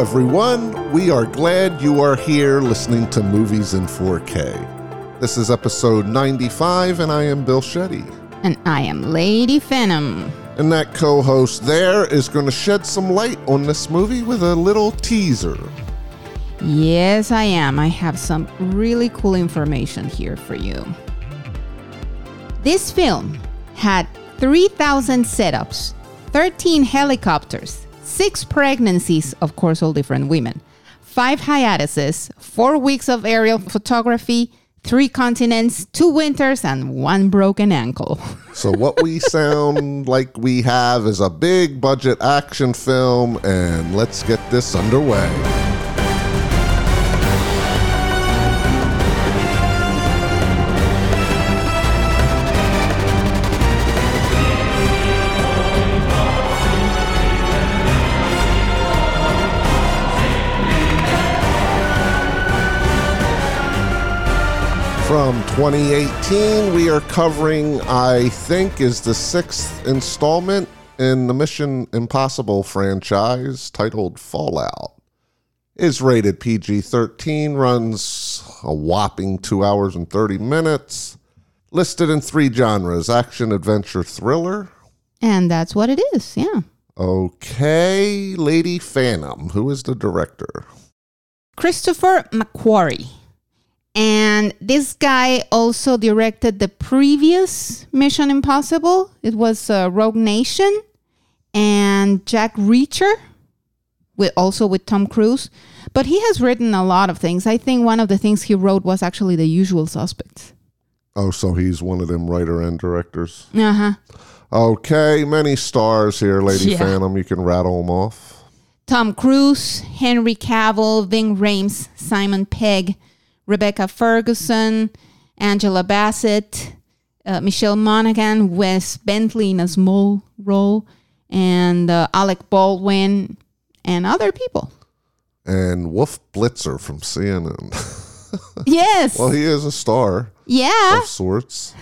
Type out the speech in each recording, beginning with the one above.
Everyone. We are glad you are here listening to Movies in 4K. This is episode 95, and I am Bill Shetty. And I am Lady Phantom. And that co host there is going to shed some light on this movie with a little teaser. Yes, I am. I have some really cool information here for you. This film had 3,000 setups, 13 helicopters, six pregnancies, of course, all different women, five hiatuses, four weeks of aerial photography, three continents, two winters, and one broken ankle. So, what we sound like we have is a big budget action film, and let's get this underway. From 2018, we are covering, I think, is the sixth installment in the Mission Impossible franchise titled Fallout. Is rated PG 13, runs a whopping two hours and 30 minutes. Listed in three genres action, adventure, thriller. And that's what it is, yeah. Okay, Lady Phantom, who is the director? Christopher McQuarrie. And this guy also directed the previous Mission Impossible. It was uh, Rogue Nation and Jack Reacher, with also with Tom Cruise. But he has written a lot of things. I think one of the things he wrote was actually The Usual Suspects. Oh, so he's one of them writer and directors. Uh huh. Okay, many stars here, Lady Yeah. Phantom. You can rattle them off. Tom Cruise, Henry Cavill, Ving Rhames, Simon Pegg, Rebecca Ferguson, Angela Bassett, uh, Michelle Monaghan, Wes Bentley in a small role, and uh, Alec Baldwin, and other people. And Wolf Blitzer from CNN. Yes. well, he is a star yeah. of sorts.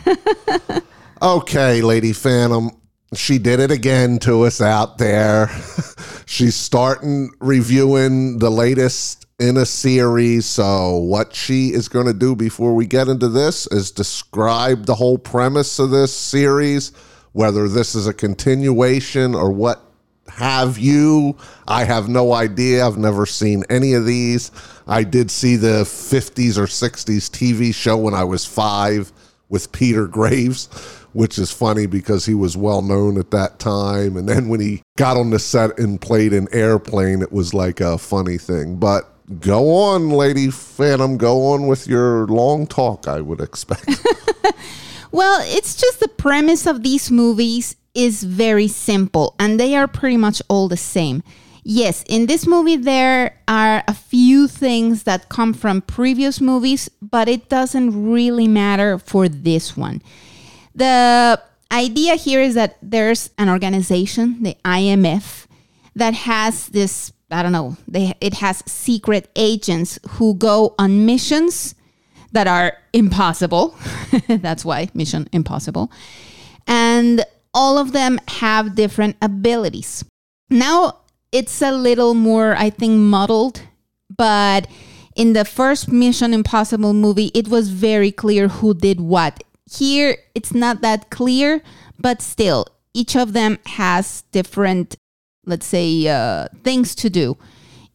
okay, Lady Phantom. She did it again to us out there. She's starting reviewing the latest in a series. So, what she is going to do before we get into this is describe the whole premise of this series, whether this is a continuation or what have you. I have no idea. I've never seen any of these. I did see the 50s or 60s TV show when I was five with Peter Graves, which is funny because he was well known at that time. And then when he got on the set and played an airplane, it was like a funny thing. But go on, Lady Phantom, go on with your long talk, I would expect. Well, it's just the premise of these movies is very simple and they are pretty much all the same. Yes, in this movie there are a few things that come from previous movies, but it doesn't really matter for this one. The idea here is that there's an organization, the IMF, that has this I don't know, they, it has secret agents who go on missions that are impossible. That's why Mission Impossible. And all of them have different abilities. Now it's a little more, I think, muddled, but in the first Mission Impossible movie, it was very clear who did what. Here, it's not that clear, but still, each of them has different, let's say, uh, things to do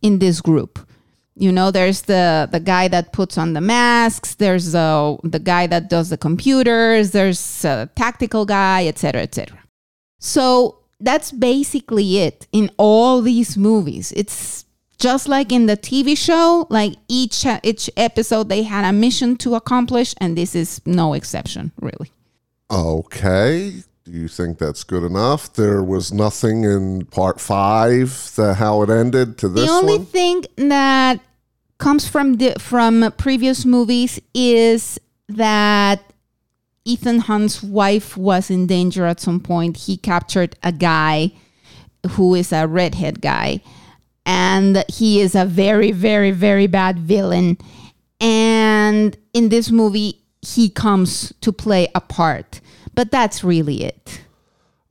in this group. You know there's the the guy that puts on the masks there's the the guy that does the computers there's a tactical guy etc etc so that's basically it in all these movies. It's just like in the tv show like each each episode they had a mission to accomplish and this is no exception really. Okay. Do you think that's good enough? There was nothing in part five, the how it ended to this the only one. thing that comes from the from previous movies is that Ethan Hunt's wife was in danger at some point. He captured a guy who is a redhead guy, and he is a very, very, very bad villain. And in this movie, he comes to play a part, but that's really it.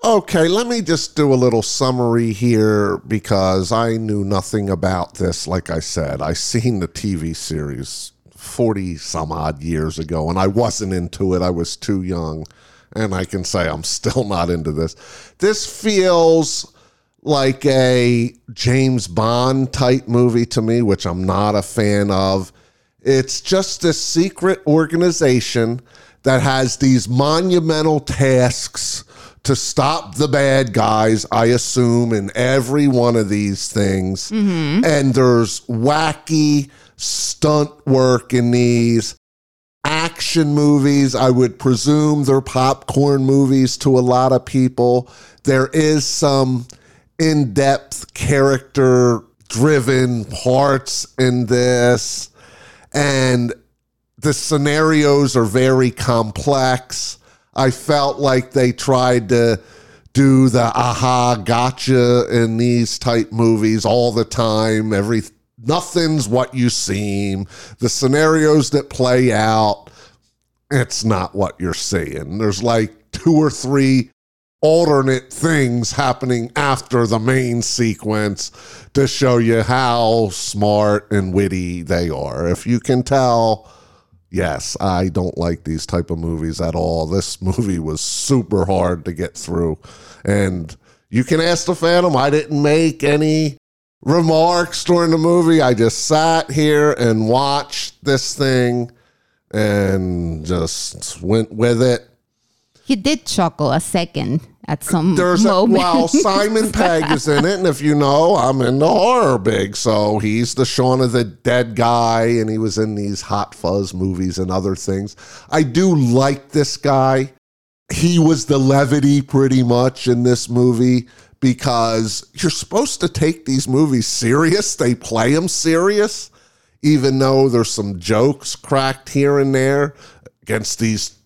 Okay, let me just do a little summary here because I knew nothing about this. Like I said, I seen the TV series 40 some odd years ago and I wasn't into it. I was too young. And I can say I'm still not into this. This feels like a James Bond type movie to me, which I'm not a fan of. It's just a secret organization that has these monumental tasks to stop the bad guys, I assume, in every one of these things. Mm-hmm. And there's wacky stunt work in these action movies. I would presume they're popcorn movies to a lot of people. There is some in depth character driven parts in this. And the scenarios are very complex. I felt like they tried to do the aha gotcha in these type movies all the time. Every nothing's what you seem. The scenarios that play out, it's not what you're seeing. There's like two or three alternate things happening after the main sequence to show you how smart and witty they are. If you can tell, yes, I don't like these type of movies at all. This movie was super hard to get through. And you can ask the Phantom, I didn't make any remarks during the movie. I just sat here and watched this thing and just went with it. He did chuckle a second at some There's a, well, Simon Pegg is in it, and if you know, I'm into horror big, so he's the Shaun of the Dead guy, and he was in these Hot Fuzz movies and other things. I do like this guy. He was the levity pretty much in this movie because you're supposed to take these movies serious. They play them serious, even though there's some jokes cracked here and there against these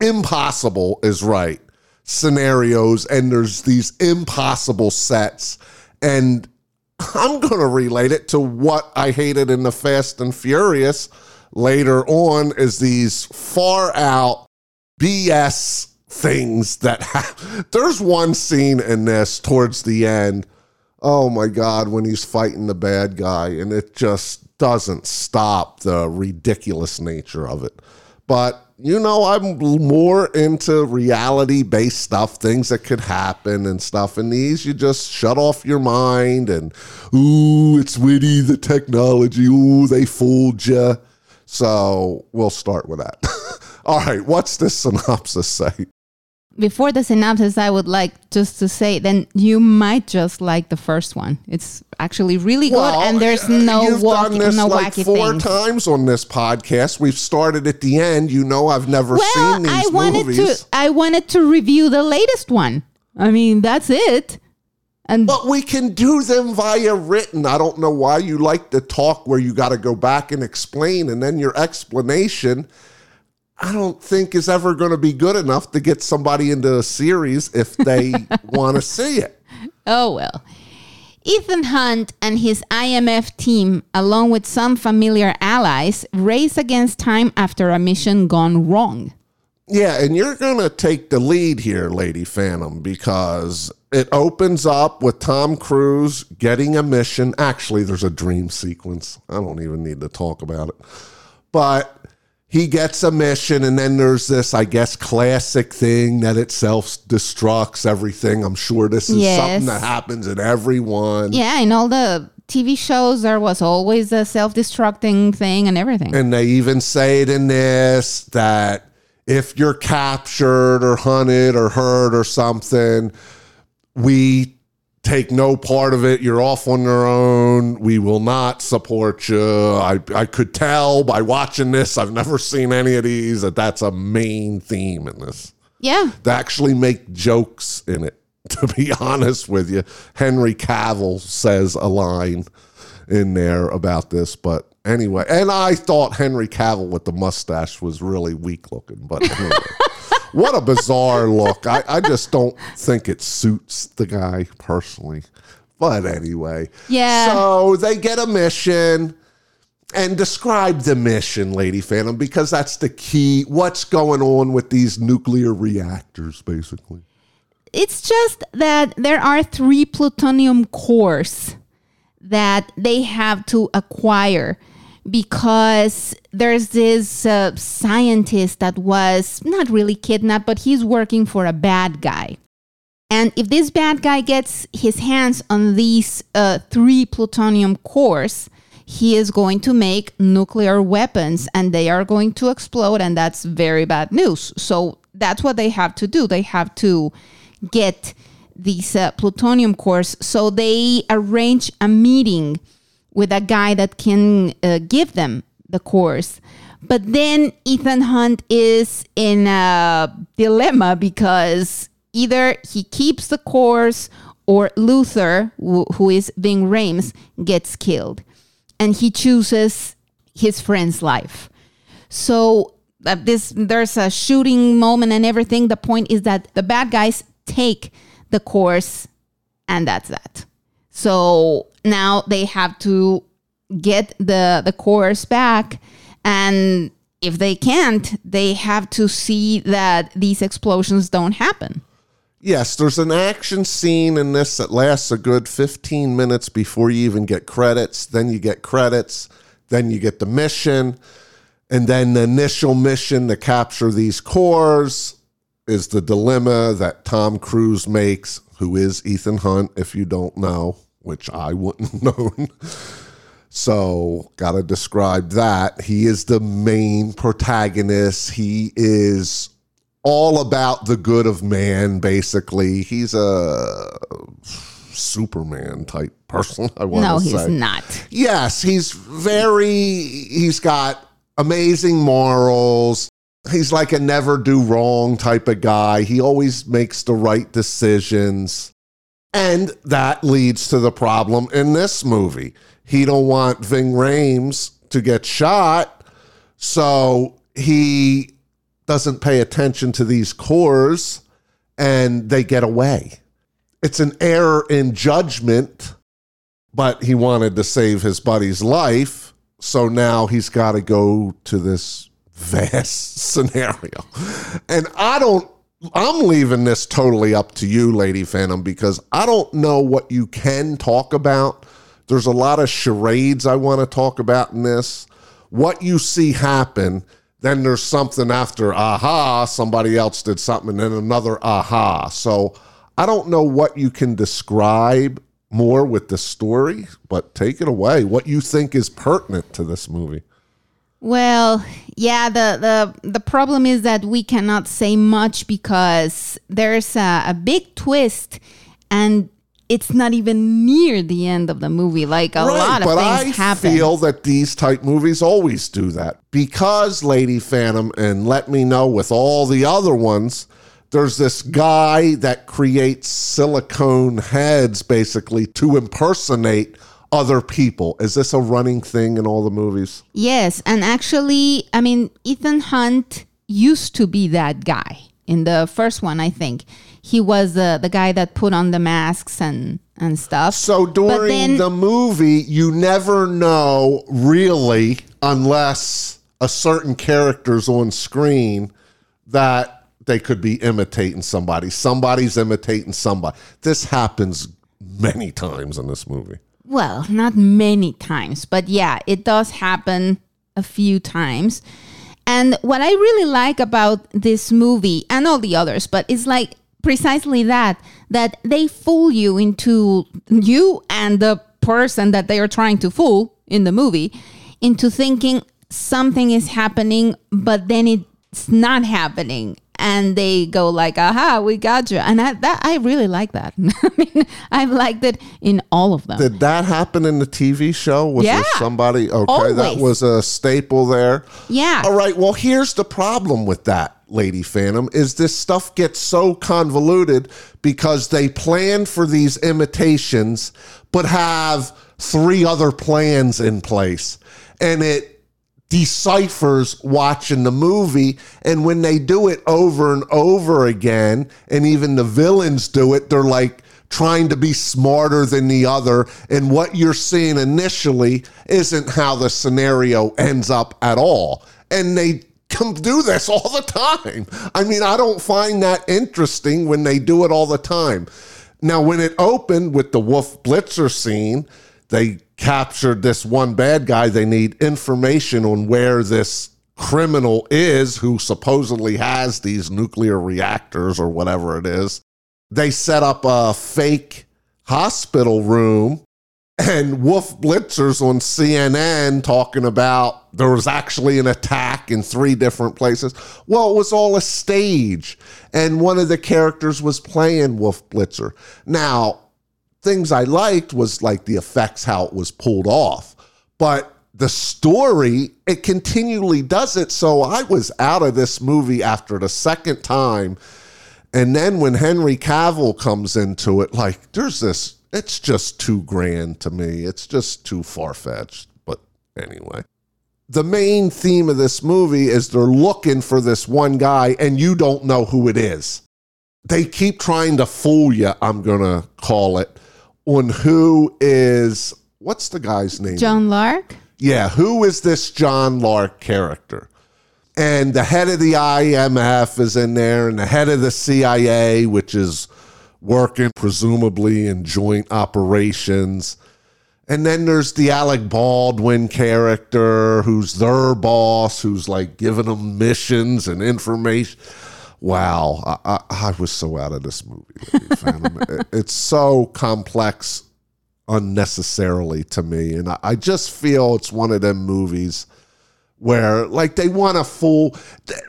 impossible is right scenarios and there's these impossible sets. And i'm going to relate it to what i hated in the fast and furious later on is these far out bs things that ha- there's one scene in this towards the end oh my god when he's fighting the bad guy and it just doesn't stop the ridiculous nature of it but you know i'm more into reality based stuff things that could happen and stuff and these you just shut off your mind and ooh it's witty the technology ooh they fooled you so we'll start with that. All right what's this synopsis say Before the synopsis, I would like just to say then you might just like the first one. It's actually really good, and there's no you've walking, done this no like four things. times on this podcast. We've started at the end. You know, I've never Well, seen these I wanted movies. to. I wanted to review the latest one. I mean, that's it. And But we can do them via written. I don't know why you like to talk where you got to go back and explain, and then your explanation. I don't think is ever going to be good enough to get somebody into a series if they want to see it. Oh well. Ethan Hunt and his IMF team, along with some familiar allies, race against time after a mission gone wrong. Yeah, and you're going to take the lead here, Lady Phantom, because it opens up with Tom Cruise getting a mission. Actually, there's a dream sequence. I don't even need to talk about it. But he gets a mission, and then there's this, I guess, classic thing that it self destructs everything. I'm sure this is Yes. something that happens in everyone. Yeah, in all the TV shows, there was always a self destructing thing and everything. And they even say it in this that if you're captured or hunted or hurt or something, we take no part of it. You're off on your own. We will not support you. I, I could tell by watching this, I've never seen any of these, that that's a main theme in this. yeah. They actually make jokes in it, to be honest with you. Henry Cavill says a line in there about this, but anyway. And I thought Henry Cavill with the mustache was really weak looking, but anyway. What a bizarre look. I, I just don't think it suits the guy personally. But anyway. Yeah. So they get a mission and describe the mission, Lady Phantom, because that's the key. What's going on with these nuclear reactors, basically? it's just that there are three plutonium cores that they have to acquire because there's this uh, scientist that was not really kidnapped, but he's working for a bad guy. And if this bad guy gets his hands on these uh, three plutonium cores, he is going to make nuclear weapons and they are going to explode, and that's very bad news. So that's what they have to do. They have to get these uh, plutonium cores. So they arrange a meeting with a guy that can uh, give them the cores. But then Ethan Hunt is in a dilemma because either he keeps the cores or Luther, who, is Ving Rhames, gets killed. And he chooses his friend's life. So uh, this there's a shooting moment and everything. The point is that the bad guys take the cores and that's that. So now they have to get the the cores back, and if they can't, they have to see that these explosions don't happen. Yes, there's an action scene in this that lasts a good 15 minutes before you even get credits. Then you get credits. Then you get the mission. And then the initial mission to capture these cores is the dilemma that Tom Cruise makes, who is Ethan Hunt, if you don't know, which I wouldn't know. so, got to describe that. He is the main protagonist. He is all about the good of man, basically. He's a Superman type person, I want to say. No, he's say. not. Yes, he's very, he's got amazing morals. He's like a never do wrong type of guy. He always makes the right decisions. And that leads to the problem in this movie. He don't want Ving Rhames to get shot, so he doesn't pay attention to these cores and they get away. It's an error in judgment, but he wanted to save his buddy's life. So now he's got to go to this vast scenario. And I don't, I'm leaving this totally up to you, Lady Phantom, because I don't know what you can talk about. There's a lot of charades I want to talk about in this. What you see happen, then there's something after aha, somebody else did something, and then another aha. So I don't know what you can describe more with the story, but take it away. What you think is pertinent to this movie? Well, yeah, the, the the problem is that we cannot say much because there's a, a big twist and it's not even near the end of the movie. Like a lot of but things I happen. feel that these type movies always do that because Lady Phantom, and let me know with all the other ones. There's this guy that creates silicone heads basically to impersonate other people. Is this a running thing in all the movies? Yes, and actually, I mean, Ethan Hunt used to be that guy in the first one. I think he was the the guy that put on the masks and and stuff. So during then- the movie, you never know really unless a certain character's on screen that they could be imitating somebody. Somebody's imitating somebody. This happens many times in this movie. Well, not many times, but yeah, it does happen a few times. And what I really like about this movie and all the others, but it's like precisely that that they fool you into you and the person that they are trying to fool in the movie into thinking something is happening, but then it's not happening. And they go like, "Aha, we got you!" And I, that I really like that. I mean, I've liked it in all of them. Did that happen in the TV show? Was there Yeah. somebody? Okay, that was a staple there. Yeah. All right. Well, here's the problem with that, Lady Phantom, is this stuff gets so convoluted because they plan for these imitations, but have three other plans in place. And it deciphers watching the movie. And when they do it over and over again, and even the villains do it, they're like, trying to be smarter than the other. And what you're seeing initially isn't how the scenario ends up at all. And they them do this all the time. I mean, I don't find that interesting when they do it all the time. Now, when it opened with the Wolf Blitzer scene, they captured this one bad guy. They need information on where this criminal is who supposedly has these nuclear reactors or whatever it is. They set up a fake hospital room and Wolf Blitzer's on CNN talking about there was actually an attack in three different places. Well, it was all a stage, and one of the characters was playing Wolf Blitzer. Now, things I liked was like the effects, how it was pulled off, but the story, it continually does it. So I was out of this movie after the second time. And then when Henry Cavill comes into it, like there's this it's just too grand to me. It's just too far fetched. But anyway, the main theme of this movie is they're looking for this one guy and you don't know who it is. They keep trying to fool you, I'm going to call it, on who is, what's the guy's name? John Lark? Yeah, who is this John Lark character? And the head of the IMF is in there, and the head of the CIA, which is working presumably in joint operations. And then there's the Alec Baldwin character who's their boss, who's like giving them missions and information. Wow, I, I, I was so out of this movie. it's so complex unnecessarily to me. And I, I just feel it's one of them movies where like they want to fool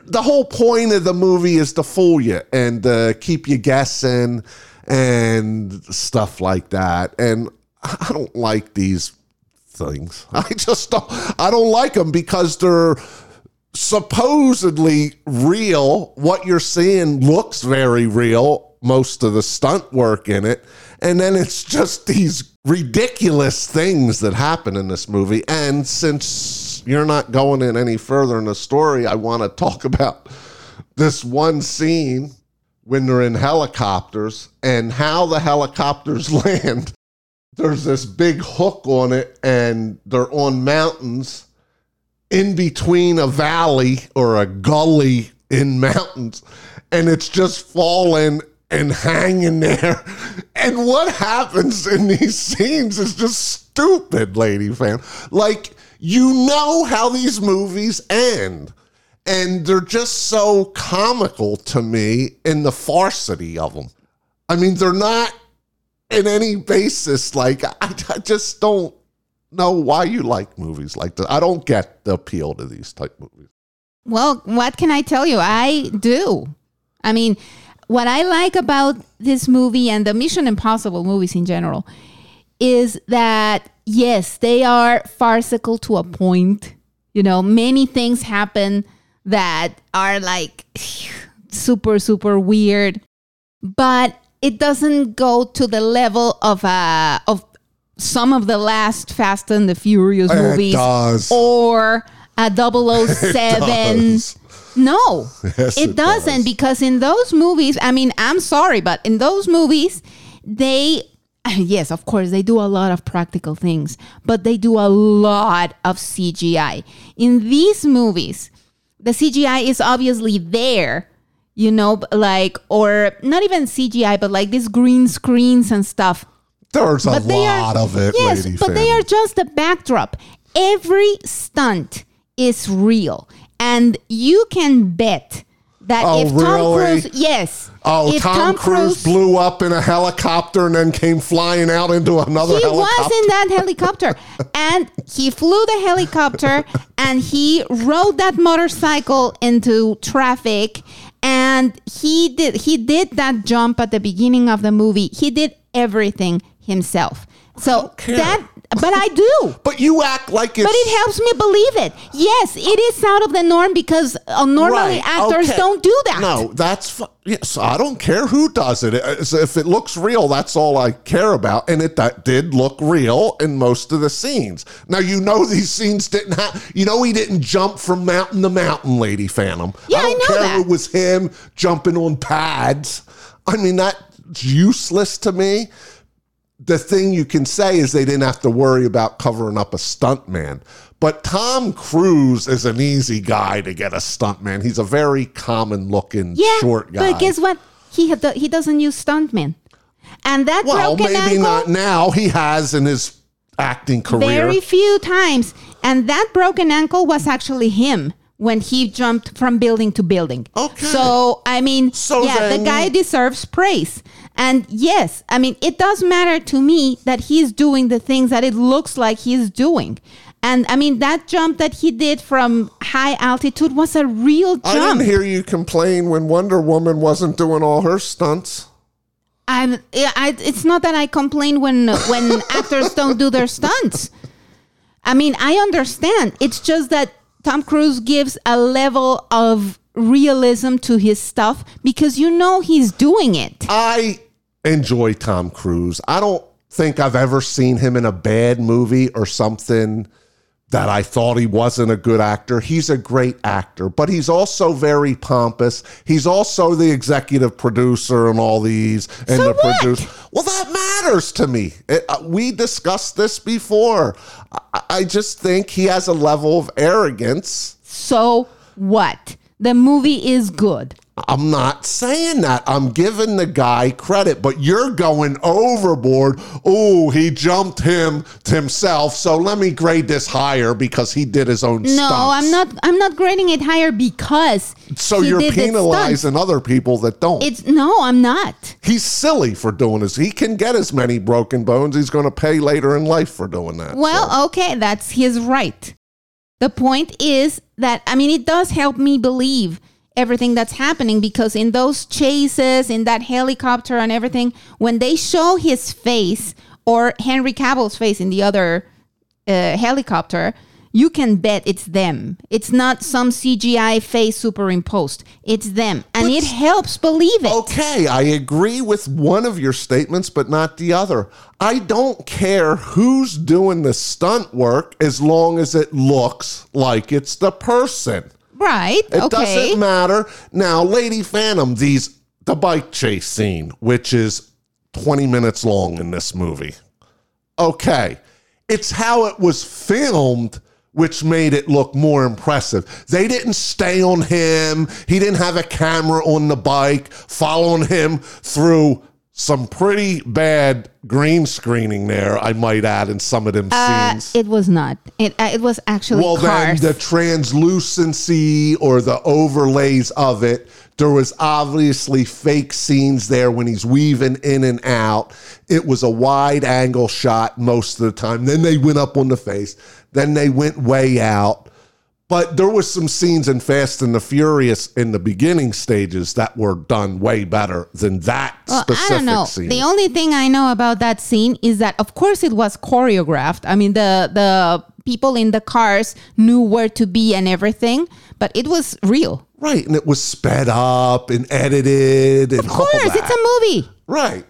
the whole point of the movie is to fool you and uh, keep you guessing and stuff like that and i don't like these things i just don't i don't like them because they're supposedly real. What you're seeing looks very real. Most of the stunt work in it. And then it's just these ridiculous things that happen in this movie. And since you're not going in any further in the story, I want to talk about this one scene when they're in helicopters and how the helicopters land. There's this big hook on it, and they're on mountains in between a valley or a gully in mountains, and it's just falling and hanging there. And what happens in these scenes is just stupid, lady fan. Like, you know how these movies end. And they're just so comical to me in the farcity of them. I mean, they're not in any basis like, I, I just don't know why you like movies like that. I don't get the appeal to these type movies. Well, what can I tell you? I do. I mean, what I like about this movie and the Mission Impossible movies in general is that yes, they are farcical to a point. You know, many things happen that are like super, super weird, but it doesn't go to the level of uh of some of the last Fast and the Furious eh, movies or a 007. No, yes, it, it, doesn't does. because in those movies, I mean, I'm sorry, but in those movies, they yes, of course, they do a lot of practical things, but they do a lot of CGI. In these movies, the CGI is obviously there, you know, like, or not even CGI, but like these green screens and stuff. There's a but lot are, of it. Ladies. Yes, but they are just a backdrop. Every stunt is real, and you can bet that oh, if Tom really? Cruise, yes. Oh, if Tom, Tom Cruise, Cruise, blew up in a helicopter and then came flying out into another he helicopter. was in that helicopter. and he flew the helicopter and he rode that motorcycle into traffic and he did he did that jump at the beginning of the movie. He did everything himself. So that but I do. But you act like it's. But it helps me believe it. Yes, it is out of the norm because uh, normally right, actors okay. don't do that. No, that's fu- yes. I don't care who does it. If it looks real, that's all I care about. And it that did look real in most of the scenes. Now you know these scenes didn't. You know he didn't jump from mountain to mountain, Lady Phantom. Yeah, I don't I know care that. it was him jumping on pads. I mean that's useless to me the thing you can say is they didn't have to worry about covering up a stuntman. But Tom Cruise is an easy guy to get a stuntman. He's a very common looking Yeah, short guy. but guess what? He he doesn't use stuntmen, and that well, broken maybe ankle not now. He has in his acting career. very few times, and that broken ankle was actually him when he jumped from building to building. Okay. So I mean, So yeah, then- the guy deserves praise. And yes, I mean, it does matter to me that he's doing the things that it looks like he's doing. And I mean, that jump that he did from high altitude was a real jump. I didn't hear you complain when Wonder Woman wasn't doing all her stunts. I'm. I, it's not that I complain when when actors don't do their stunts. I mean, I understand. It's just that Tom Cruise gives a level of realism to his stuff because you know he's doing it. I enjoy Tom Cruise. I don't think I've ever seen him in a bad movie or something that I thought he wasn't a good actor. He's a great actor, but he's also very pompous. He's also the executive producer and all these and So the what? producer. Well, that matters to me. It- uh, we discussed this before. I, I just think he has a level of arrogance. So what? The movie is good. I'm not saying that. I'm giving the guy credit, but you're going overboard. Oh, he jumped him to himself. So let me grade this higher because he did his own No, stunts. I'm not. I'm not grading it higher because So he you're did the stunts. penalizing other people that don't. It's no, I'm not. He's silly for doing this. He can get as many broken bones. He's going to pay later in life for doing that. Well, So- okay, that's his right. The point is that, I mean, it does help me believe everything that's happening because in those chases, in that helicopter and everything, when they show his face or Henry Cavill's face in the other uh, helicopter, you can bet it's them. It's not some CGI face superimposed. It's them. And it helps believe it. Okay, I agree with one of your statements, but not the other. I don't care who's doing the stunt work as long as it looks like it's the person. Right. It okay. doesn't matter. Now, Lady Phantom, these the bike chase scene, which is 20 minutes long in this movie. Okay. It's how it was filmed which made it look more impressive. They didn't stay on him. He didn't have a camera on the bike following him through some pretty bad green screening there, I might add, in some of them Uh, scenes. it was not. It, uh, it was actually Well, cars. then the translucency or the overlays of it, there was obviously fake scenes there when he's weaving in and out. It was a wide angle shot most of the time. Then they went up on the face. Then they went way out. But there was some scenes in Fast and the Furious in the beginning stages that were done way better than that Well, specific I don't know. scene. The only thing I know about that scene is that, of course, it was choreographed. I mean, the the people in the cars knew where to be and everything, but it was real. right, and it was sped up and edited and Of course, it's a movie. Right.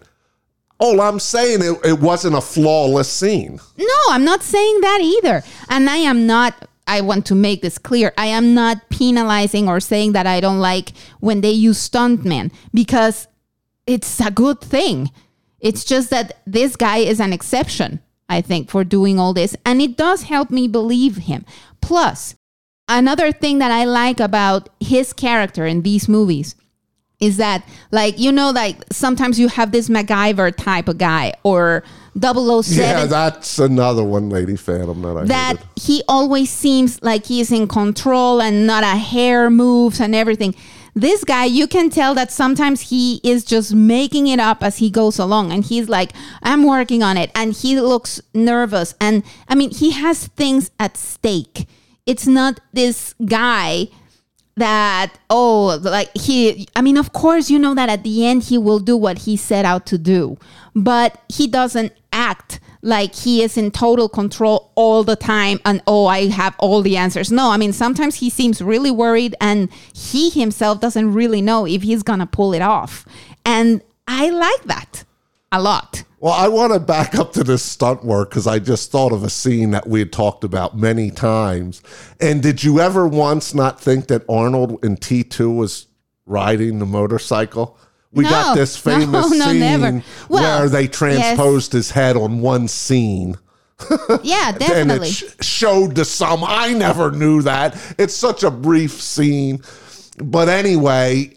All I'm saying it, it wasn't a flawless scene. No, I'm not saying that either. And I am not. I want to make this clear. I am not penalizing or saying that I don't like when they use stuntmen because it's a good thing. It's just that this guy is an exception, I think, for doing all this. And it does help me believe him. Plus, another thing that I like about his character in these movies is that, like, you know, like sometimes you have this MacGyver type of guy or 007 Yeah, that's another one, Lady Phantom, that I that hated. he always seems like he's in control and not a hair moves and everything. This guy, you can tell that sometimes he is just making it up as he goes along. And he's like, I'm working on it. And he looks nervous. And I mean, he has things at stake. It's not this guy that oh like he i mean of course you know that at the end he will do what he set out to do but he doesn't act like he is in total control all the time and oh i have all the answers. No i mean sometimes he seems really worried and he himself doesn't really know if he's gonna pull it off. And i like that a lot. Well, I want to back up to this stunt work because I just thought of a scene that we had talked about many times. And did you ever once not think that Arnold in T2 was riding the motorcycle We No, got this famous no, scene never. Well, where they transposed his head on one scene. Yeah, definitely. And it sh- showed to some. I never knew that. It's such a brief scene. But anyway,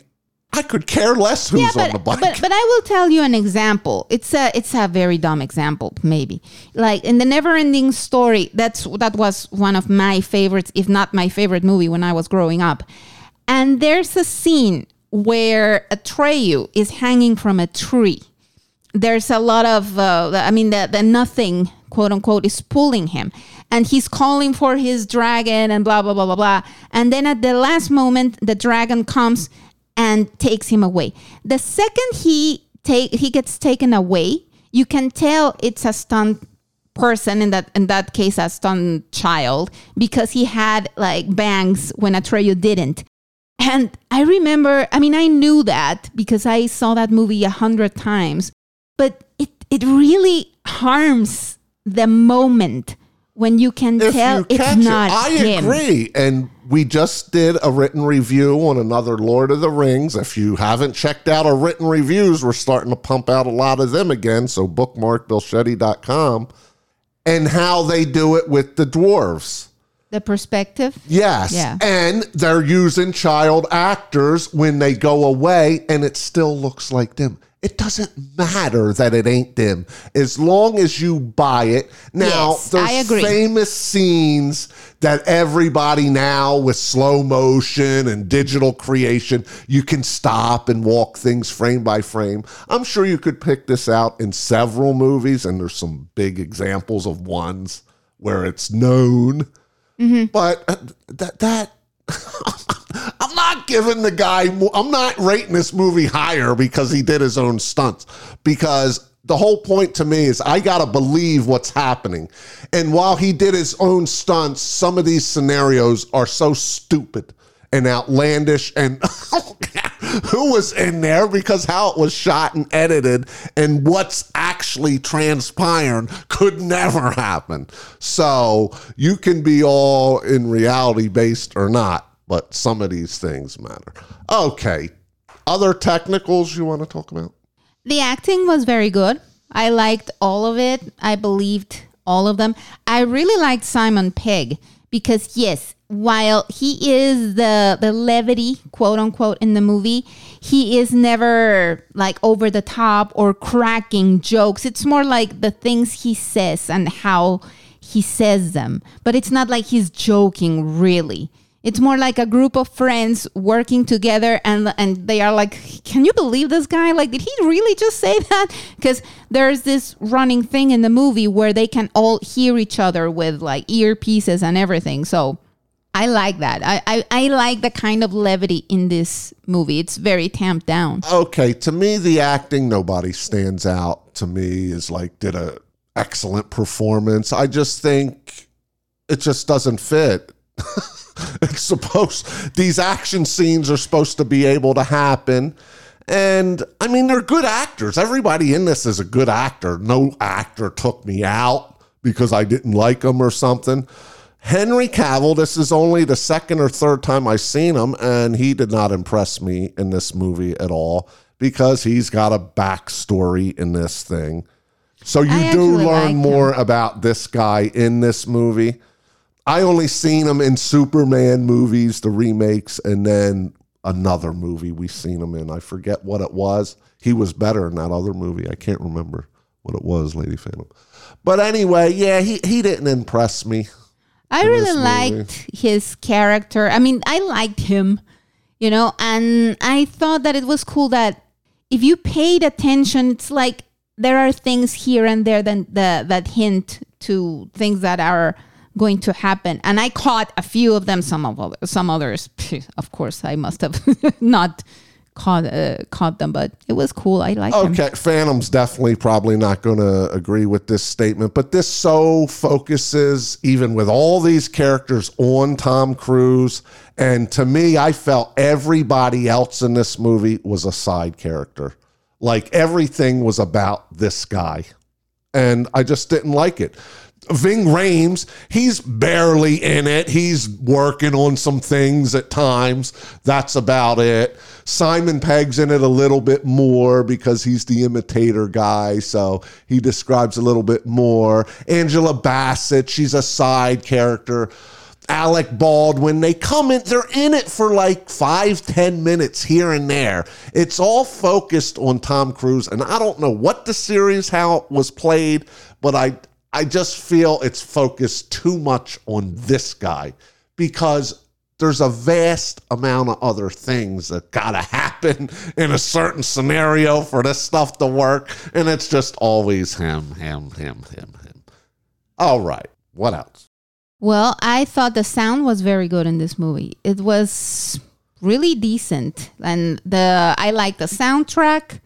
I could care less who's yeah, on the but, bike. but but I will tell you an example. It's a it's a very dumb example, maybe. Like in the Never-Ending Story, that's that was one of my favorites, if not my favorite movie when I was growing up. And there's a scene where Atreyu is hanging from a tree. There's a lot of, uh, I mean, the, the nothing, quote unquote, is pulling him. And he's calling for his dragon and blah, blah, blah, blah, blah. And then at the last moment, the dragon comes and takes him away. The second he take he gets taken away, you can tell it's a stunt person in that in that case a stunt child because he had like bangs when Atreyu didn't. And I remember, I mean, I knew that because I saw that movie a hundred times, but it, it really harms the moment when you can if tell you it's not it, I him. agree. And we just did a written review on another Lord of the Rings. If you haven't checked out our written reviews, we're starting to pump out a lot of them again. So bookmark billshetty.com and how they do it with the dwarves. The perspective. Yes. Yeah. And they're using child actors when they go away and it still looks like them. It doesn't matter that it ain't them as long as you buy it. Now, Yes, there's famous scenes that everybody now with slow motion and digital creation, you can stop and walk things frame by frame. I'm sure you could pick this out in several movies, and there's some big examples of ones where it's known. But uh, that that I'm not giving the guy. I'm not rating this movie higher because he did his own stunts. Because the whole point to me is I gotta believe what's happening. And while he did his own stunts, some of these scenarios are so stupid and outlandish. And who was in there? Because how it was shot and edited, and what's actually transpiring could never happen. So you can be all in reality based or not, but some of these things matter. Okay. Other technicals you want to talk about? The acting was very good. I liked all of it. I believed all of them. I really liked Simon Pegg because yes, while he is the the levity quote unquote in the movie, he is never like over the top or cracking jokes. It's more like the things he says and how he says them. But it's not like he's joking really. It's more like a group of friends working together and and they are like, "Can you believe this guy? Like did he really just say that?" Cuz there's this running thing in the movie where they can all hear each other with like earpieces and everything. So I like that. I, I, I like the kind of levity in this movie. It's very tamped down. Okay, to me the acting nobody stands out to me is like did a excellent performance. I just think it just doesn't fit. it's supposed these action scenes are supposed to be able to happen. And I mean, they're good actors. Everybody in this is a good actor. No actor took me out because I didn't like them or something. Henry Cavill, this is only the second or third time I've seen him, and he did not impress me in this movie at all because he's got a backstory in this thing. So you I do learn more about this guy in this movie. I only seen him in Superman movies, the remakes, and then another movie we seen him in. I forget what it was. He was better in that other movie. I can't remember what it was, Lady Phantom. But anyway, yeah, he, he didn't impress me. I really liked his character. I mean, I liked him, you know, and I thought that it was cool that if you paid attention, it's like there are things here and there that that, that hint to things that are going to happen. And I caught a few of them. Some of some others, of course, I must have not caught uh, caught them, but it was cool. I liked him. Okay, Phantom's definitely probably not going to agree with this statement, but this so focuses, even with all these characters, on Tom Cruise. And to me, I felt everybody else in this movie was a side character. Like everything was about this guy. And I just didn't like it. Ving Rhames, he's barely in it. He's working on some things at times. That's about it. Simon Pegg's in it a little bit more because he's the imitator guy, so he describes a little bit more. Angela Bassett, she's a side character. Alec Baldwin, they come in, they're in it for like five, ten minutes here and there. It's all focused on Tom Cruise, and I don't know what the series, how it was played, but I I just feel it's focused too much on this guy because there's a vast amount of other things that gotta happen in a certain scenario for this stuff to work, and it's just always him, him, him, him, him. All right, what else? Well, I thought the sound was very good in this movie. It was really decent, and the I like the soundtrack.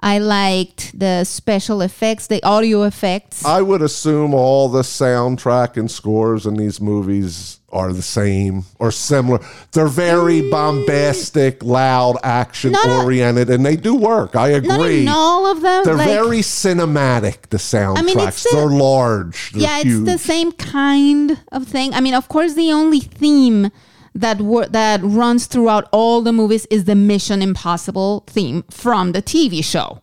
I liked the special effects, the audio effects. I would assume all the soundtrack and scores in these movies are the same or similar. They're very mm. bombastic, loud, action Not a- oriented, and they do work. I Not agree. in all of them. They're like- very cinematic, the soundtracks. mean, it's the- they're large. They're yeah, it's the same kind of thing. I mean, of course, the only theme that wor- that runs throughout all the movies is the Mission Impossible theme from the TV show.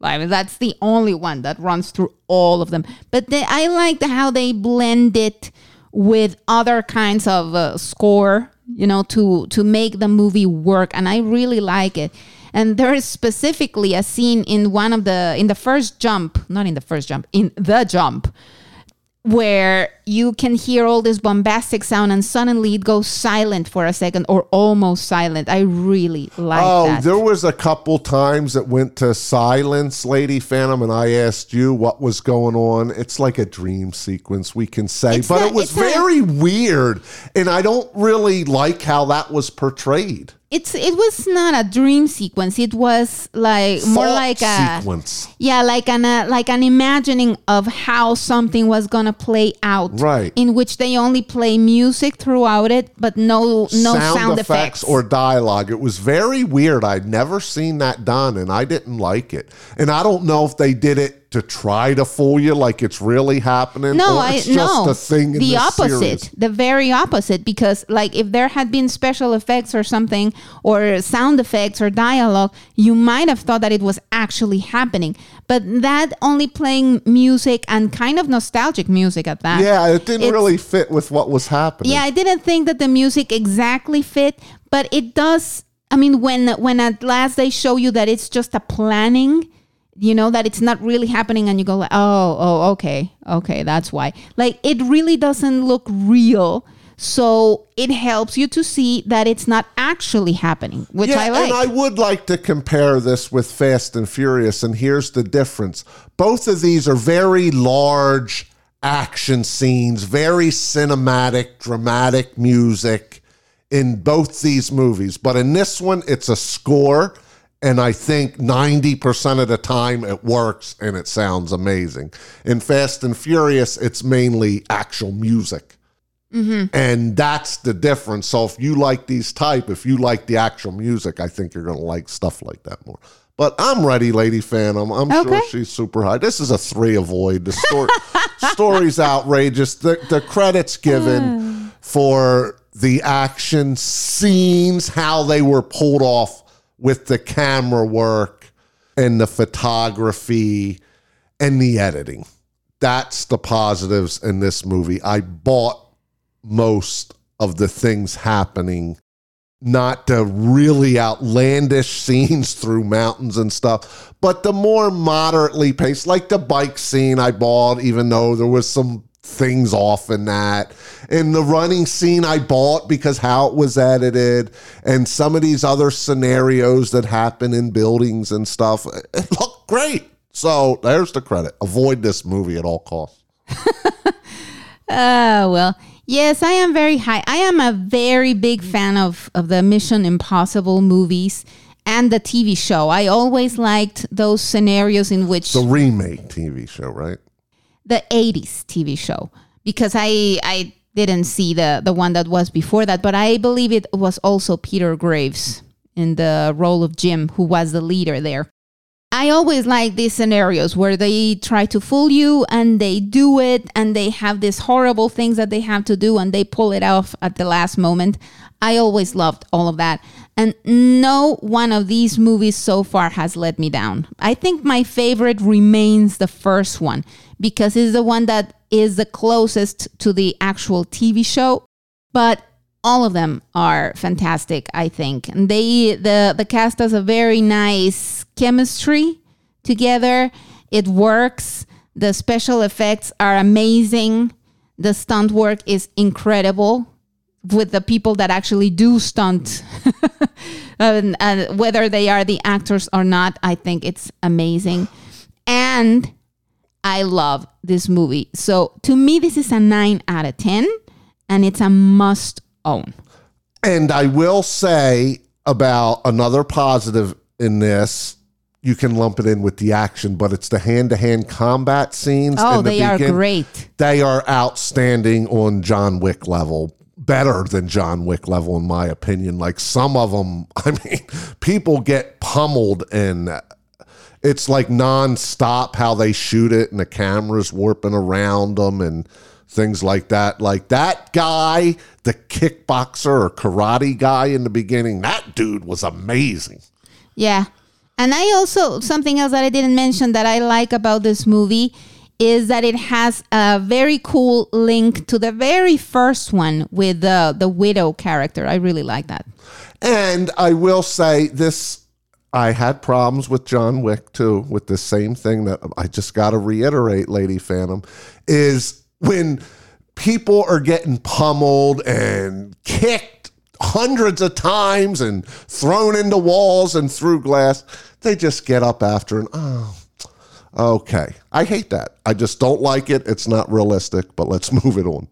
I mean, that's the only one that runs through all of them. But they, I liked how they blend it with other kinds of uh, score, you know, to to make the movie work, and I really like it. And there is specifically a scene in one of the in the first jump, not in the first jump, in the jump, where you can hear all this bombastic sound and suddenly it goes silent for a second or almost silent. I really like Oh, that. there was a couple times that went to silence, Lady Phantom, and I asked you what was going on. It's like a dream sequence, we can say, It's but it was very weird, and I don't really like how that was portrayed. It's it was not a dream sequence. It was like more like a sequence, yeah, like an uh, like an imagining of how something was gonna play out. Right. In which they only play music throughout it, but no no sound, effects. or dialogue. It was very weird. I'd never seen that done, and I didn't like it. And I don't know if they did it to try to fool you, like it's really happening. No, or I it's just no. a thing. In the opposite, series. the very opposite. Because like if there had been special effects or something, or sound effects or dialogue, you might have thought that it was actually happening. But that only playing music and kind of nostalgic music at that. Yeah, it didn't It's- really fit with what was happening. Yeah, I didn't think that the music exactly fit, but it does. I mean, when when at last they show you that it's just a planning, you know, that it's not really happening, and you go like, oh, oh, okay, okay, that's why. Like it really doesn't look real, so it helps you to see that it's not actually happening, which Yeah, I like. and I would like to compare this with Fast and Furious, and here's the difference. Both of these are very large action scenes, very cinematic, dramatic music in both these movies. But in this one, it's a score, and I think 90% of the time it works and it sounds amazing. In Fast and Furious, it's mainly actual music. Mm-hmm. And that's the difference. So if you like these type, if you like the actual music, I think you're going to like stuff like that more. But I'm ready, Lady Phantom. I'm sure she's super high. This is a three avoid. The story story's outrageous. The the credits given for the action scenes, how they were pulled off with the camera work and the photography and the editing. That's the positives in this movie. I bought most of the things happening, not the really outlandish scenes through mountains and stuff, but the more moderately paced, like the bike scene I bought, even though there was some things off in that. And the running scene I bought because how it was edited and some of these other scenarios that happen in buildings and stuff. It looked great. So there's the credit. Avoid this movie at all costs. Oh, well, yes, I am very high. I am a very big fan of, of the Mission Impossible movies and the TV show. I always liked those scenarios in which The remake TV show, right? The 80s TV show because I I didn't see the the one that was before that, but I believe it was also Peter Graves in the role of Jim, who was the leader there. I always like these scenarios where they try to fool you and they do it and they have these horrible things that they have to do and they pull it off at the last moment. I always loved all of that. And no one of these movies so far has let me down. I think my favorite remains the first one because it's the one that is the closest to the actual TV show. But all of them are fantastic, I think. And they the the cast has a very nice chemistry together. It works. The special effects are amazing. The stunt work is incredible with the people that actually do stunt, and, and whether they are the actors or not. I think it's amazing, and I love this movie. So to me, this is a nine out of ten, and it's a must own. And I will say about another positive in this, you can lump it in with the action, but it's the hand to hand combat scenes. Oh, in the they are great. They are outstanding on John Wick level. Better than John Wick level, in my opinion. Like some of them, I mean, people get pummeled and it's like nonstop how they shoot it and the cameras warping around them and things like that. Like that guy, the kickboxer or karate guy in the beginning, that dude was amazing. Yeah. And I also, something else that I didn't mention that I like about this movie is that it has a very cool link to the very first one with the, the widow character. I really like that. And I will say this I had problems with John Wick too, with the same thing that I just got to reiterate, Lady Phantom, is when people are getting pummeled and kicked hundreds of times and thrown into walls and through glass, they just get up after and, oh, okay. I hate that. I just don't like it. It's not realistic, but let's move it on.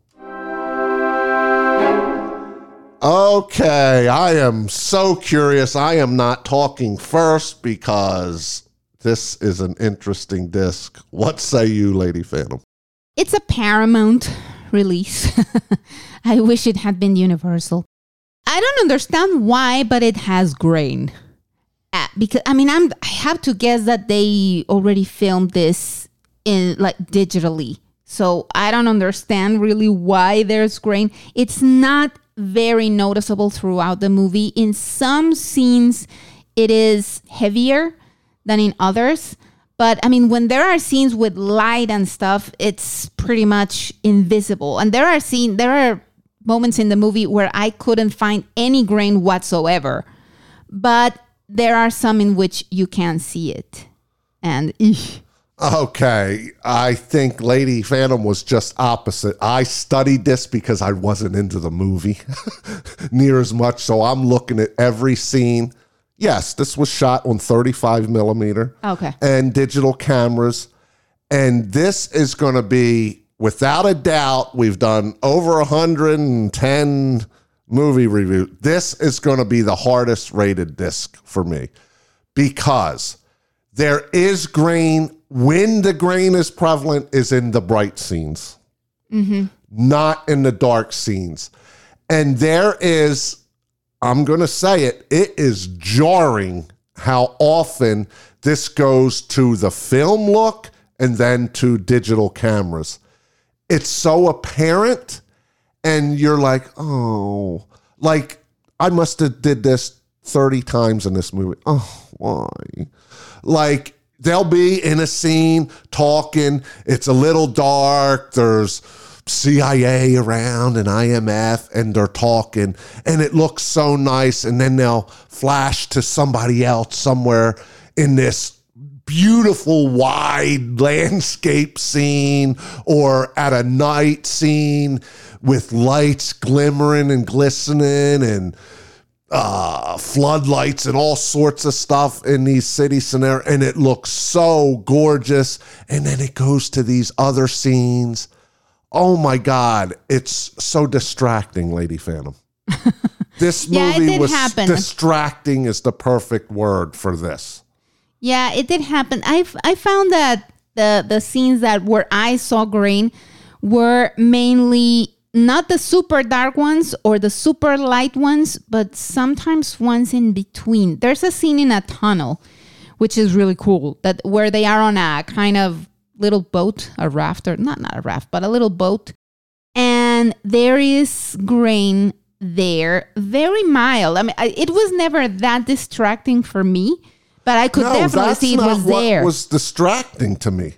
Okay, I am so curious. I am not talking first because this is an interesting disc. What say you, Lady Phantom? It's a Paramount release. I wish it had been Universal. I don't understand why, but it has grain. Uh, because I mean, I'm I have to guess that they already filmed this in like digitally. So I don't understand really why there's grain. It's not very noticeable throughout the movie. In some scenes, it is heavier than in others. But I mean, when there are scenes with light and stuff, it's pretty much invisible. And there are scene, there are moments in the movie where I couldn't find any grain whatsoever. But there are some in which you can see it. And eesh. Okay, I think Lady Phantom was just opposite. I studied this because I wasn't into the movie near as much, so I'm looking at every scene. Yes, this was shot on 35 millimeter okay. and digital cameras, and this is going to be, without a doubt, we've done over 110 movie review. This is going to be the hardest rated disc for me because there is grain when the grain is prevalent is in the bright scenes mm-hmm. not in the dark scenes. And there is i'm going to say it it is jarring how often this goes to the film look and then to digital cameras. It's so apparent and you're like oh like i must have did this 30 times in this movie. Oh why? Like they'll be in a scene talking. It's a little dark. There's cia around and imf and they're talking. And it looks so nice. And then they'll flash to somebody else somewhere in this beautiful wide landscape scene or at a night scene with lights glimmering and glistening and uh, floodlights and all sorts of stuff in these city scenarios, and it looks so gorgeous. And then it goes to these other scenes. Oh my God, it's so distracting, Lady Phantom. This Yeah, movie did was happen. distracting is the perfect word for this. Yeah, it did happen. I I found that the the scenes that where I saw green were mainly not the super dark ones or the super light ones, but sometimes ones in between. There's a scene in a tunnel which is really cool. That where they are on a kind of little boat, a raft, or not not a raft, but a little boat, and there is grain there, very mild. I mean, I, it was never that distracting for me, but I could definitely see it was what there. was distracting to me.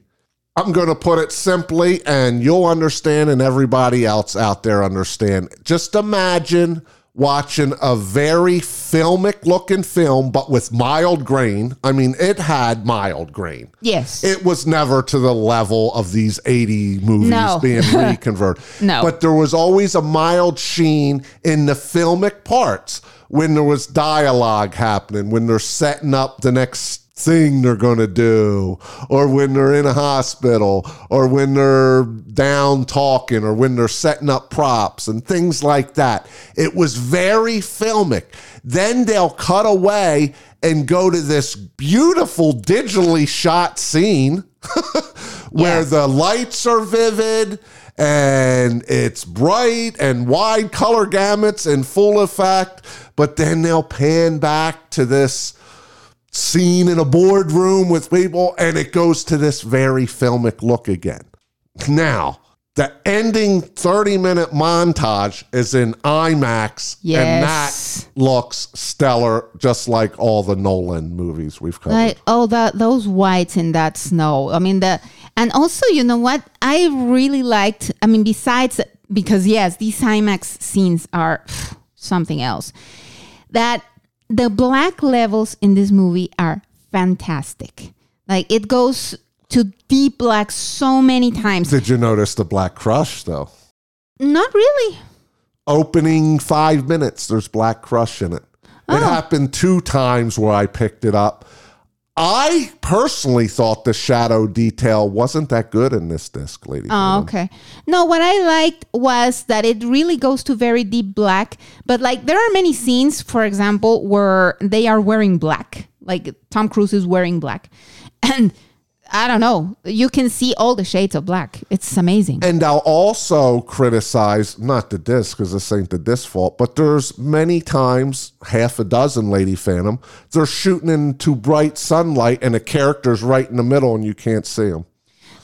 I'm going to put it simply, and you'll understand, and everybody else out there understand. Just imagine watching a very filmic looking film, but with mild grain. I mean, it had mild grain. yes, It was never to the level of these 80 movies No. being reconverted. No. But there was always a mild sheen in the filmic parts when there was dialogue happening, when they're setting up the next thing they're going to do, or when they're in a hospital, or when they're down talking, or when they're setting up props and things like that. It was very filmic. Then they'll cut away and go to this beautiful digitally shot scene where Yes. the lights are vivid and it's bright and wide color gamuts in full effect. But then they'll pan back to this scene in a boardroom with people and it goes to this very filmic look again. Now, the ending 30 minute montage is in IMAX and that looks stellar, just like all the Nolan movies we've covered. Like oh that those whites in that snow. I mean the and also you know what I really liked. I mean besides because yes these IMAX scenes are pff, something else. That the black levels in this movie are fantastic. Like it goes to deep black so many times. Did you notice the Black Crush though? Not really. Opening five minutes, there's Black Crush in it. It oh. happened two times where I picked it up. I personally thought the shadow detail wasn't that good in this disc, lady. Oh, okay. No, what I liked was that it really goes to very deep black. But like there are many scenes, for example, where they are wearing black. Like Tom Cruise is wearing black. And I don't know, you can see all the shades of black. It's amazing. And I'll also criticize not the disc because this ain't the disc fault, but there's many times, half a dozen, Lady Phantom, they're shooting into bright sunlight and a character's right in the middle and you can't see them.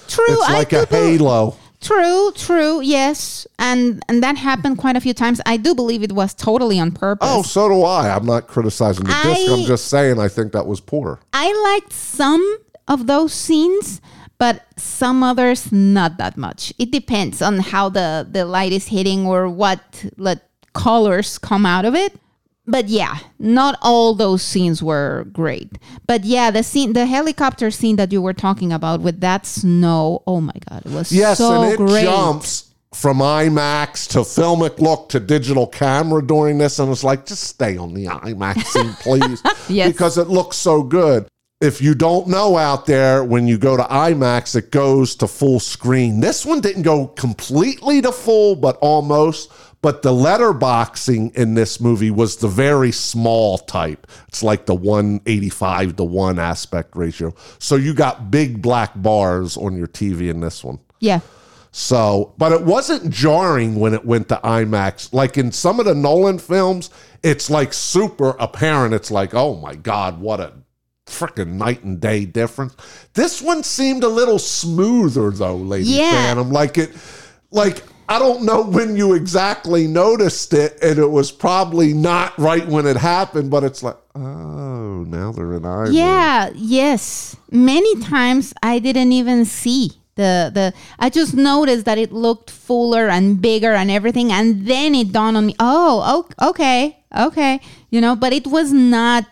True, It's I like do a halo. True, true, yes. And and that happened quite a few times. I do believe it was totally on purpose. Oh, so do I. I'm not criticizing the disc. I'm just saying I think that was poor. I liked some of those scenes, but some others not that much. It depends on how the the light is hitting or what let colors come out of it. But yeah, not all those scenes were great. But yeah, the scene, the helicopter scene that you were talking about with that snow, oh my god, it was Yes, so and it great. jumps from IMAX to filmic look to digital camera during this, and it's like, just stay on the IMAX scene, please, Yes. because it looks so good. If you don't know out there, when you go to IMAX, it goes to full screen. This one didn't go completely to full, but almost. But the letterboxing in this movie was the very small type. It's like the 185 to 1 aspect ratio. So you got big black bars on your TV in this one. Yeah. So, but it wasn't jarring when it went to IMAX. Like in some of the Nolan films, it's like super apparent. It's like, oh my God, what a freaking night and day difference. This one seemed a little smoother though, Lady Yeah. Phantom. Like it, like, I don't know when you exactly noticed it, and it was probably not right when it happened, but it's like, oh, now they're in IMAX. Yeah, yes. Many times I didn't even see the the I just noticed that it looked fuller and bigger and everything and then it dawned on me, "Oh, okay. Okay." You know, but it was not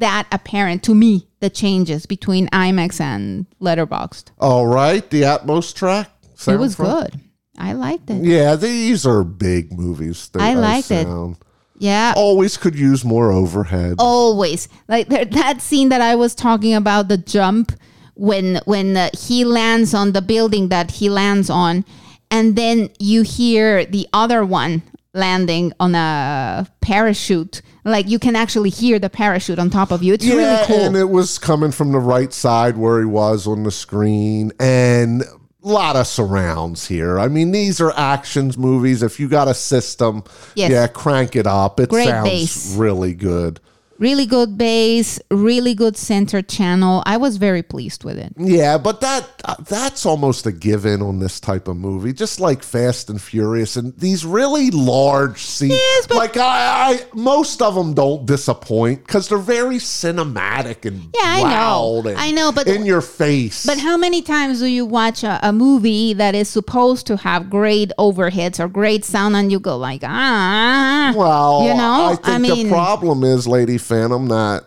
that apparent to me the changes between IMAX and letterboxed. All right, the Atmos track. It was sound from- good. I liked it. Yeah, these are big movies. They, I liked it. sound. Yeah. Always could use more overhead. always like there, that scene that i was talking about the jump when when uh, he lands on the building that he lands on and then you hear the other one landing on a parachute like you can actually hear the parachute on top of you it's really cool and it was coming from the right side where he was on the screen, and a lot of surrounds here. I mean, these are actions movies. If you got a system, Yes. yeah, crank it up. It Great sounds bass. really good. Really good bass, really good center channel. I was very pleased with it. Yeah, but that uh, that's almost a given on this type of movie, just like Fast and Furious and these really large scenes. Yes, but- like I, I, most of them don't disappoint because they're very cinematic and Yeah, I know. and I know, but- in your face. But how many times do you watch a, a movie that is supposed to have great overheads or great sound and you go like, ah, well, you know? I think I mean- the problem is, Lady Phantom, that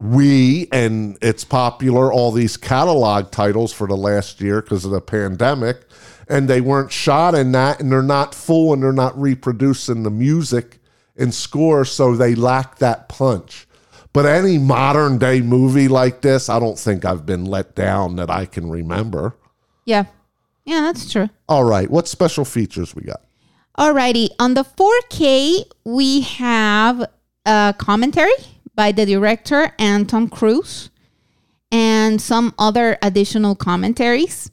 we and it's popular all these catalog titles for the last year because of the pandemic and they weren't shot in that and they're not full and they're not reproducing the music and score so they lack that punch but any modern day movie like this i don't think i've been let down that i can remember yeah. Yeah, that's true. all right what special features we got Alrighty, on the 4K, we have a commentary by the director and Tom Cruise, and some other additional commentaries.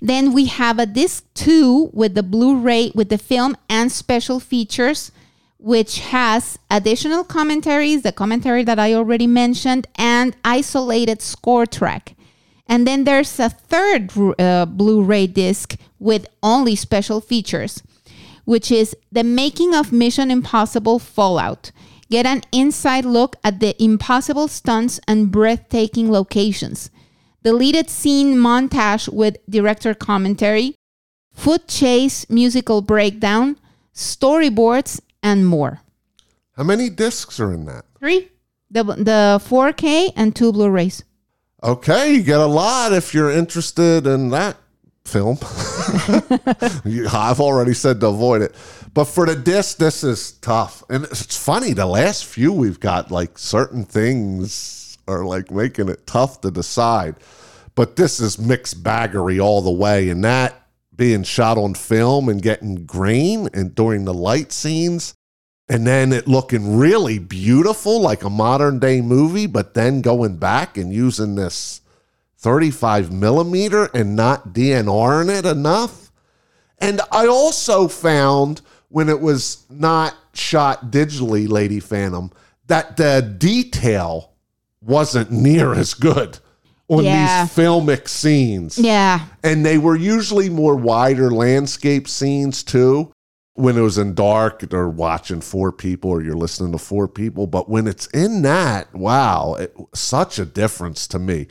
Then we have a disc two with the Blu-ray with the film and special features, which has additional commentaries, the commentary that I already mentioned, and isolated score track. And then there's a third uh, Blu-ray disc with only special features which is the making of Mission Impossible Fallout. Get an inside look at the impossible stunts and breathtaking locations. Deleted scene montage with director commentary, foot chase musical breakdown, storyboards, and more. how many discs are in that Three. The, the 4K and two Blu-rays. Okay, you get a lot if you're interested in that film. I've already said to avoid it. But for the disc, this is tough. And it's funny, the last few we've got like certain things are like making it tough to decide. But this is mixed baggery all the way. And that being shot on film and getting grain and during the light scenes and then it looking really beautiful like a modern day movie but then going back and using this 35 millimeter and not dnr'ing it enough and i also found when it was not shot digitally lady phantom that the detail wasn't near as good on Yeah. these filmic scenes Yeah. and they were usually more wider landscape scenes too when it was in dark they're watching four people or you're listening to four people but when it's in that wow it, such a difference to me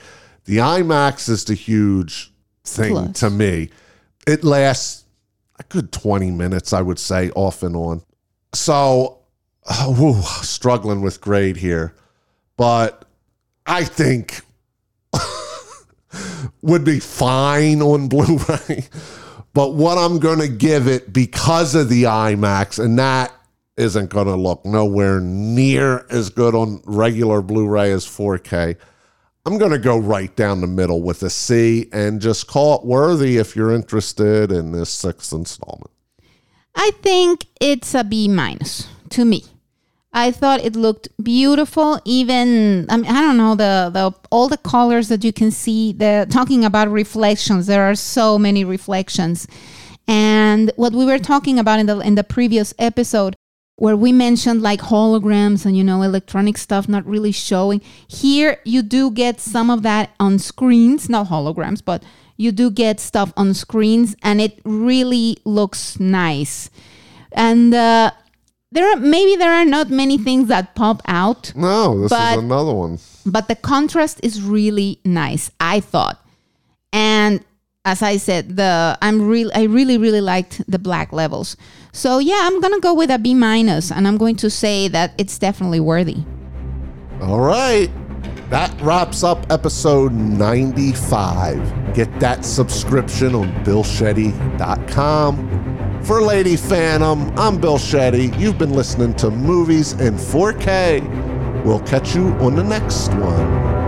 the imax is the huge thing Plus. to me it lasts a good 20 minutes i would say off and on so whew, struggling with grade here but i think would be fine on Blu-ray. But what I'm going to give it because of the IMAX, and that isn't going to look nowhere near as good on regular Blu-ray as 4K. I'm going to go right down the middle with a C and just call it worthy if you're interested in this sixth installment. I think it's a B minus to me. I thought it looked beautiful. Even I, mean, I don't know the the all the colors that you can see. The talking about reflections, there are so many reflections, and what we were talking about in the in the previous episode, where we mentioned like holograms and you know electronic stuff not really showing. Here you do get some of that on screens, not holograms, but you do get stuff on screens, and it really looks nice. And uh, there are maybe there are not many things that pop out, No, this But- is another one. but the contrast is really nice. I thought, as I said, the I'm really I really really liked the black levels. So yeah, I'm gonna go with a B minus, and I'm going to say that it's definitely worthy. All right. That wraps up episode 95. Get that subscription on BillShetty.com. For Lady Phantom, I'm Bill Shetty. You've been listening to Movies in 4K. We'll catch you on the next one.